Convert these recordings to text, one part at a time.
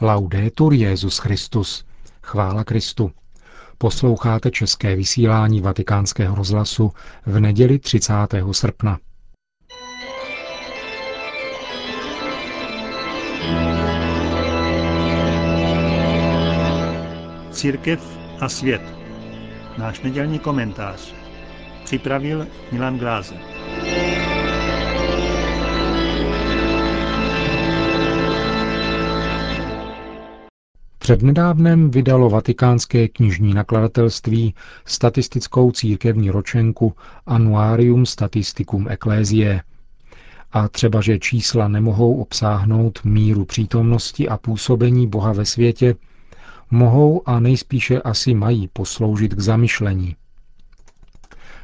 Laudetur Jezus Christus. Chvála Kristu. Posloucháte české vysílání Vatikánského rozhlasu v neděli 30. srpna. Církev a svět. Náš nedělní komentář. Připravil Milan Glázer. Přednedávnem vydalo vatikánské knižní nakladatelství statistickou církevní ročenku Annuarium Statisticum Ecclesiae. A třeba, že čísla nemohou obsáhnout míru přítomnosti a působení Boha ve světě, mohou a nejspíše asi mají posloužit k zamyšlení.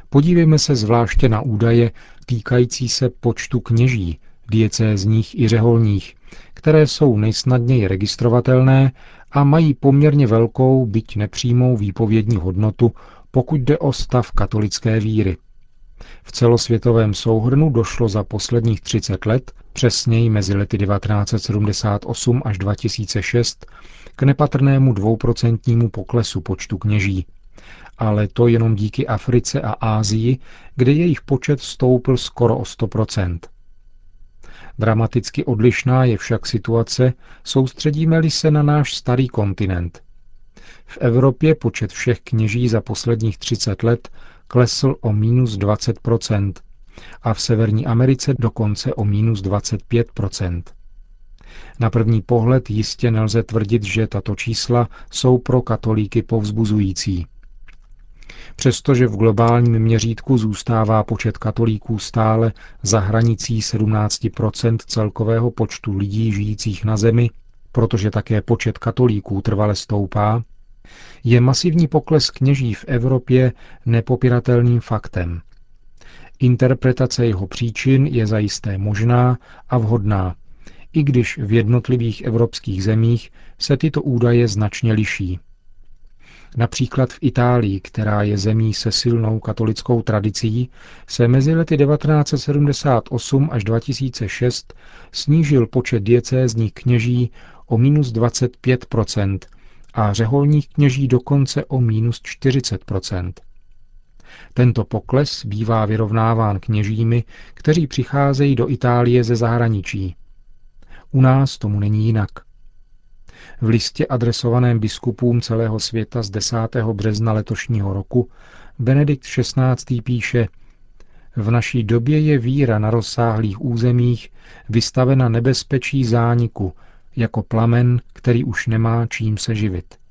Podívejme se zvláště na údaje týkající se počtu kněží, diecézních i řeholních, které jsou nejsnadněji registrovatelné a mají poměrně velkou, byť nepřímou výpovědní hodnotu, pokud jde o stav katolické víry. V celosvětovém souhrnu došlo za posledních 30 let, přesněji mezi lety 1978 až 2006, k nepatrnému dvouprocentnímu poklesu počtu kněží. Ale to jenom díky Africe a Ázii, kde jejich počet stoupl skoro o 100 Dramaticky odlišná je však situace, soustředíme-li se na náš starý kontinent. V Evropě počet všech kněží za posledních 30 let klesl o minus 20% a v Severní Americe dokonce o minus 25% Na první pohled jistě nelze tvrdit, že tato čísla jsou pro katolíky povzbuzující. Přestože v globálním měřítku zůstává počet katolíků stále za hranicí 17% celkového počtu lidí žijících na Zemi, protože také počet katolíků trvale stoupá, je masivní pokles kněží v Evropě nepopiratelným faktem. Interpretace jeho příčin je zajisté možná a vhodná, i když v jednotlivých evropských zemích se tyto údaje značně liší. Například v Itálii, která je zemí se silnou katolickou tradicí, se mezi lety 1978 až 2006 snížil počet diecézních kněží o minus 25% a řeholních kněží dokonce o minus 40% Tento pokles bývá vyrovnáván kněžími, kteří přicházejí do Itálie ze zahraničí. U nás tomu není jinak. V listě adresovaném biskupům celého světa z 10. března letošního roku Benedikt XVI. píše V naší době je víra na rozsáhlých územích vystavena nebezpečí zániku, jako plamen, který už nemá čím se živit.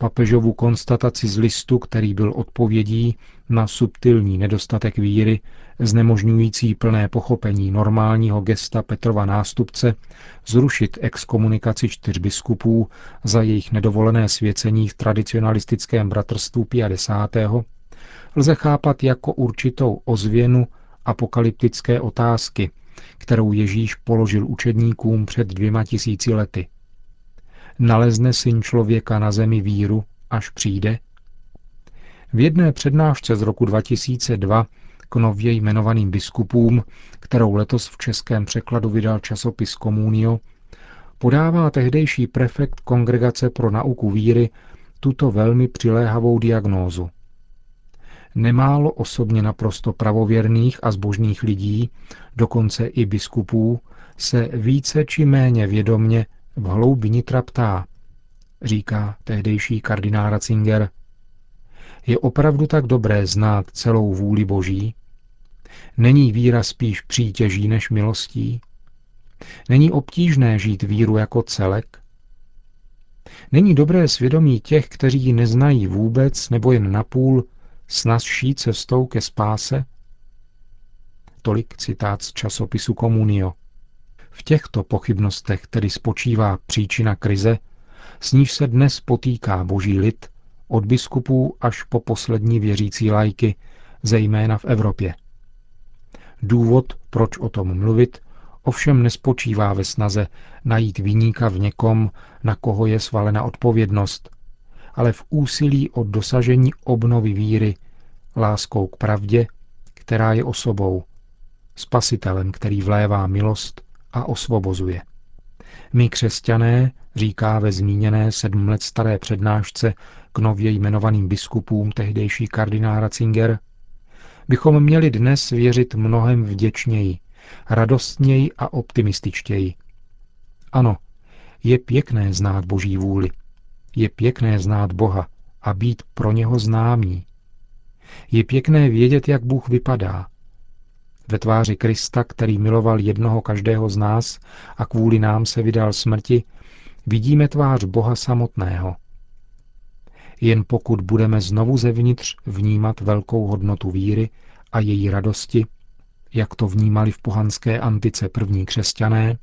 Papežovu konstataci z listu, který byl odpovědí na subtilní nedostatek víry, znemožňující plné pochopení normálního gesta Petrova nástupce zrušit exkomunikaci čtyř biskupů za jejich nedovolené svěcení v tradicionalistickém bratrstvu 50. lze chápat jako určitou ozvěnu apokalyptické otázky, kterou Ježíš položil učedníkům před dvěma tisíci lety. Nalezne syn člověka na zemi víru, až přijde? V jedné přednášce z roku 2002 k nově jmenovaným biskupům, kterou letos v českém překladu vydal časopis Komunio, podává tehdejší prefekt Kongregace pro nauku víry tuto velmi přiléhavou diagnózu. Nemálo osobně naprosto pravověrných a zbožných lidí, dokonce i biskupů, se více či méně vědomně v hloubi nitra ptá, říká tehdejší kardinál Ratzinger, je opravdu tak dobré znát celou vůli Boží? Není víra spíš přítěží než milostí? Není obtížné žít víru jako celek? Není dobré svědomí těch, kteří ji neznají vůbec nebo jen napůl, snazší cestou ke spáse? Tolik citát z časopisu Komunio. V těchto pochybnostech tedy spočívá příčina krize, s níž se dnes potýká boží lid, od biskupů až po poslední věřící lajky, zejména v Evropě. Důvod, proč o tom mluvit, ovšem nespočívá ve snaze najít vyníka v někom, na koho je svalena odpovědnost, ale v úsilí o dosažení obnovy víry, láskou k pravdě, která je osobou, spasitelem, který vlévá milost a osvobozuje. My křesťané, říká ve zmíněné sedm let staré přednášce k nově jmenovaným biskupům tehdejší kardinál Ratzinger, bychom měli dnes věřit mnohem vděčněji, radostněji a optimističtěji. Ano, je pěkné znát Boží vůli. Je pěkné znát Boha a být pro něho známý. Je pěkné vědět, jak Bůh vypadá. Ve tváři Krista, který miloval jednoho každého z nás a kvůli nám se vydal smrti, vidíme tvář Boha samotného. Jen pokud budeme znovu zevnitř vnímat velkou hodnotu víry a její radosti, jak to vnímali v pohanské antice první křesťané,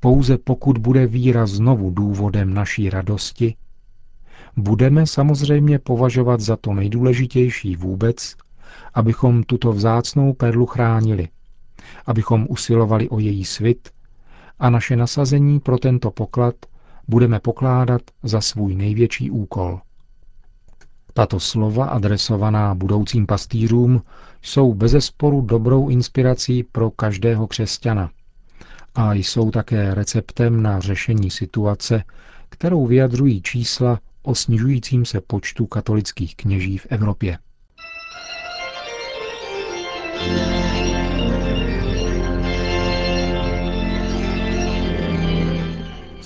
pouze pokud bude víra znovu důvodem naší radosti, budeme samozřejmě považovat za to nejdůležitější vůbec, abychom tuto vzácnou perlu chránili, abychom usilovali o její svit a naše nasazení pro tento poklad budeme pokládat za svůj největší úkol. Tato slova adresovaná budoucím pastýřům jsou bezesporu dobrou inspirací pro každého křesťana a jsou také receptem na řešení situace, kterou vyjadřují čísla o snižujícím se počtu katolických kněží v Evropě.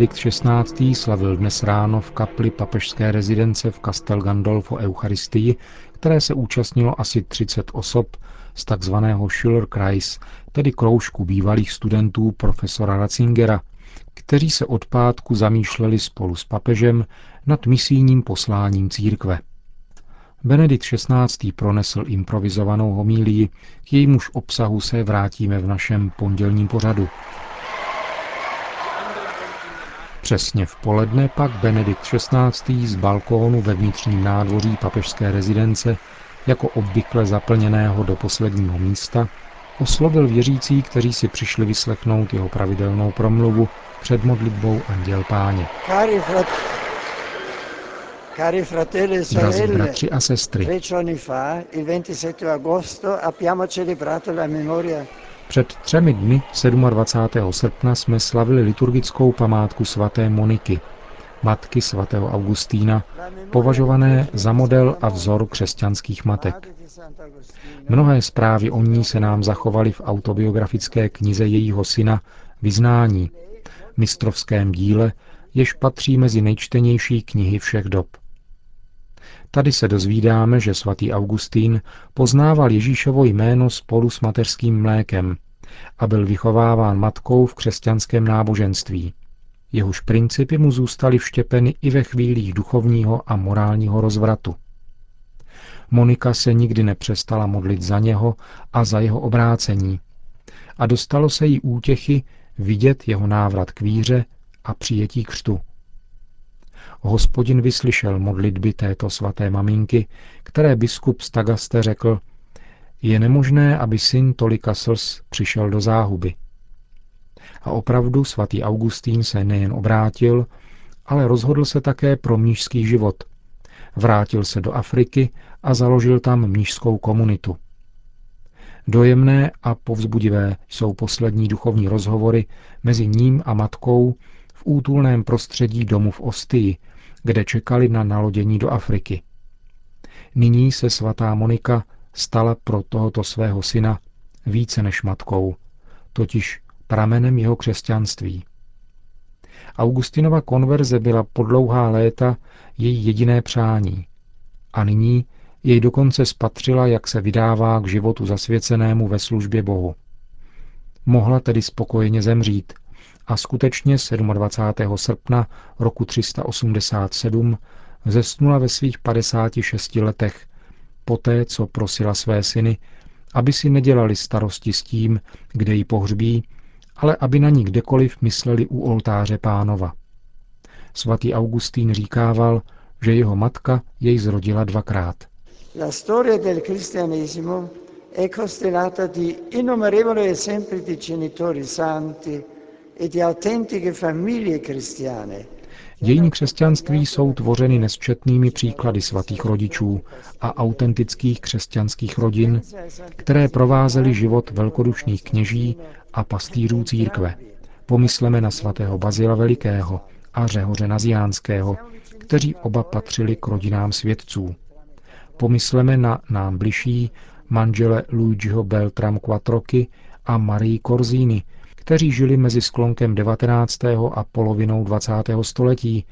Benedikt XVI. slavil dnes ráno v kapli papežské rezidence v Castel Gandolfo Eucharistii, které se účastnilo asi 30 osob z takzvaného Schiller-Kreis, tedy kroužku bývalých studentů profesora Ratzingera, kteří se od pátku zamýšleli spolu s papežem nad misijním posláním církve. Benedikt XVI. pronesl improvizovanou homílii, k jejímuž obsahu se vrátíme v našem pondělním pořadu. Přesně v poledne pak Benedikt XVI. z balkónu ve vnitřním nádvoří papežské rezidence, jako obvykle zaplněného do posledního místa, oslovil věřící, kteří si přišli vyslechnout jeho pravidelnou promluvu před modlitbou Anděl Páně. E Drazí bratři a sestry, fa, il 27 agosto, abbiamo celebrato la memoria před třemi dny 27. srpna jsme slavili liturgickou památku svaté Moniky, matky svatého Augustína, považované za model a vzor křesťanských matek. Mnohé zprávy o ní se nám zachovaly v autobiografické knize jejího syna Vyznání, mistrovském díle, jež patří mezi nejčtenější knihy všech dob. Tady se dozvídáme, že svatý Augustín poznával Ježíšovo jméno spolu s mateřským mlékem a byl vychováván matkou v křesťanském náboženství. Jehož principy mu zůstaly vštěpeny i ve chvílích duchovního a morálního rozvratu. Monika se nikdy nepřestala modlit za něho a za jeho obrácení a dostalo se jí útěchy vidět jeho návrat k víře a přijetí křtu. Hospodin vyslyšel modlitby této svaté maminky, které biskup Stagaste řekl, je nemožné, aby syn tolika slz přišel do záhuby. A opravdu svatý Augustín se nejen obrátil, ale rozhodl se také pro mnížský život. Vrátil se do Afriky a založil tam mnížskou komunitu. Dojemné a povzbudivé jsou poslední duchovní rozhovory mezi ním a matkou v útulném prostředí domu v Ostii, kde čekali na nalodění do Afriky. Nyní se svatá Monika stala pro tohoto svého syna více než matkou, totiž pramenem jeho křesťanství. Augustinova konverze byla po dlouhá léta její jediné přání a nyní jej dokonce spatřila, jak se vydává k životu zasvěcenému ve službě Bohu. Mohla tedy spokojeně zemřít a skutečně 27. srpna roku 387 zesnula ve svých 56 letech Poté, co prosila své syny, aby si nedělali starosti s tím, kde ji pohřbí, ale aby na ní kdekoliv mysleli u oltáře pánova. Svatý Augustín říkával, že jeho matka jej zrodila dvakrát. La storia del cristianesimo è costellata di innumerevoli esempi di genitori santi Dějiny křesťanství jsou tvořeny nesčetnými příklady svatých rodičů a autentických křesťanských rodin, které provázely život velkodušných kněží a pastýřů církve. Pomysleme na svatého Bazila Velikého a Řehoře Naziánského, kteří oba patřili k rodinám svědců. Pomysleme na nám bližší manžele Luigiho Beltram Quattroky a Marii Korzíny, kteří žili mezi sklonkem 19. a polovinou 20. století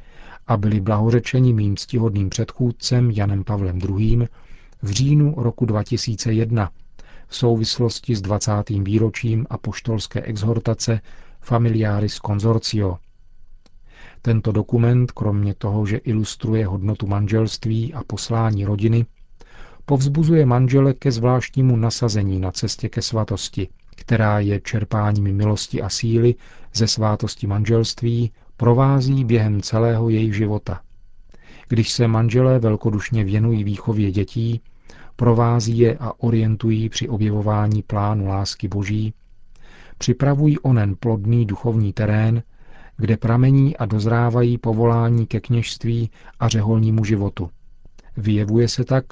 a byli blahořečeni mým ctihodným předchůdcem Janem Pavlem II. v říjnu roku 2001 v souvislosti s 20. výročím apoštolské exhortace Familiaris Consortio. Tento dokument, kromě toho, že ilustruje hodnotu manželství a poslání rodiny, povzbuzuje manžele ke zvláštnímu nasazení na cestě ke svatosti, která je čerpáním milosti a síly ze svátosti manželství, provází během celého jejich života. Když se manželé velkodušně věnují výchově dětí, provází je a orientují při objevování plánu lásky Boží, připravují onen plodný duchovní terén, kde pramení a dozrávají povolání ke kněžství a řeholnímu životu. Vyjevuje se tak,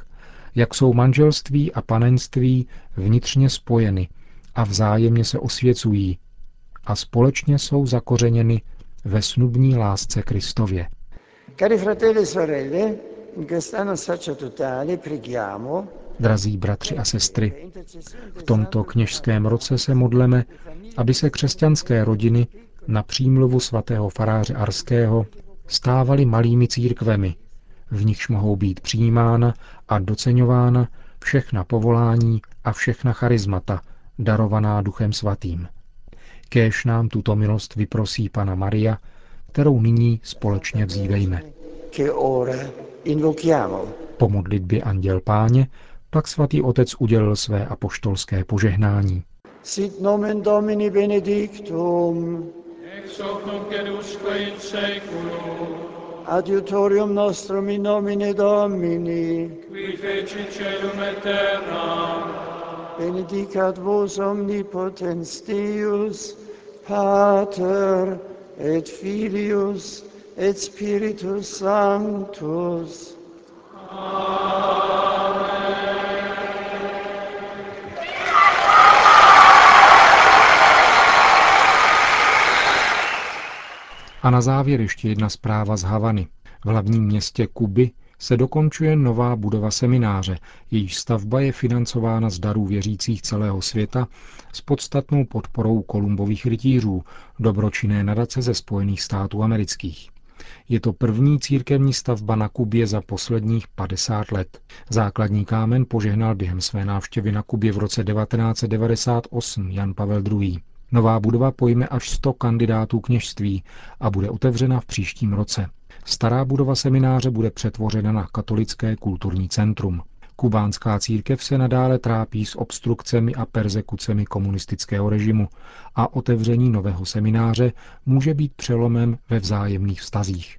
jak jsou manželství a panenství vnitřně spojeny a vzájemně se osvěcují a společně jsou zakořeněny ve snubní lásce Kristově. Cari fratelli e sorelle, in quest'anno sacerdotale preghiamo Drazí bratři a sestry, v tomto kněžském roce se modleme, aby se křesťanské rodiny na přímluvu svatého faráře Arského stávaly malými církvemi, v nichž mohou být přijímána a doceňována všechna povolání a všechna charizmata, darovaná Duchem Svatým. Kéž nám tuto milost vyprosí Pana Maria, kterou nyní společně vzívejme. Po modlitbě Anděl Páně pak svatý otec udělil své apoštolské požehnání. Sit nomen Domini benedictum, ex hoc nunc in seculum, adiutorium nostrum in nomine Domini, qui feci celum et terram, benedicat vos omnipotens Deus, Pater et Filius et Spiritus Sanctus. A na závěr ještě jedna zpráva z Havany. V hlavním městě Kuby se dokončuje nová budova semináře, jejíž stavba je financována z darů věřících celého světa s podstatnou podporou kolumbových rytířů, dobročinné nadace ze Spojených států amerických. Je to první církevní stavba na Kubě za posledních 50 let. Základní kámen požehnal během své návštěvy na Kubě v roce 1998 Jan Pavel II. Nová budova pojme až 100 kandidátů kněžství a bude otevřena v příštím roce. Stará budova semináře bude přetvořena na katolické kulturní centrum. Kubánská církev se nadále trápí s obstrukcemi a persekucemi komunistického režimu a otevření nového semináře může být přelomem ve vzájemných vztazích.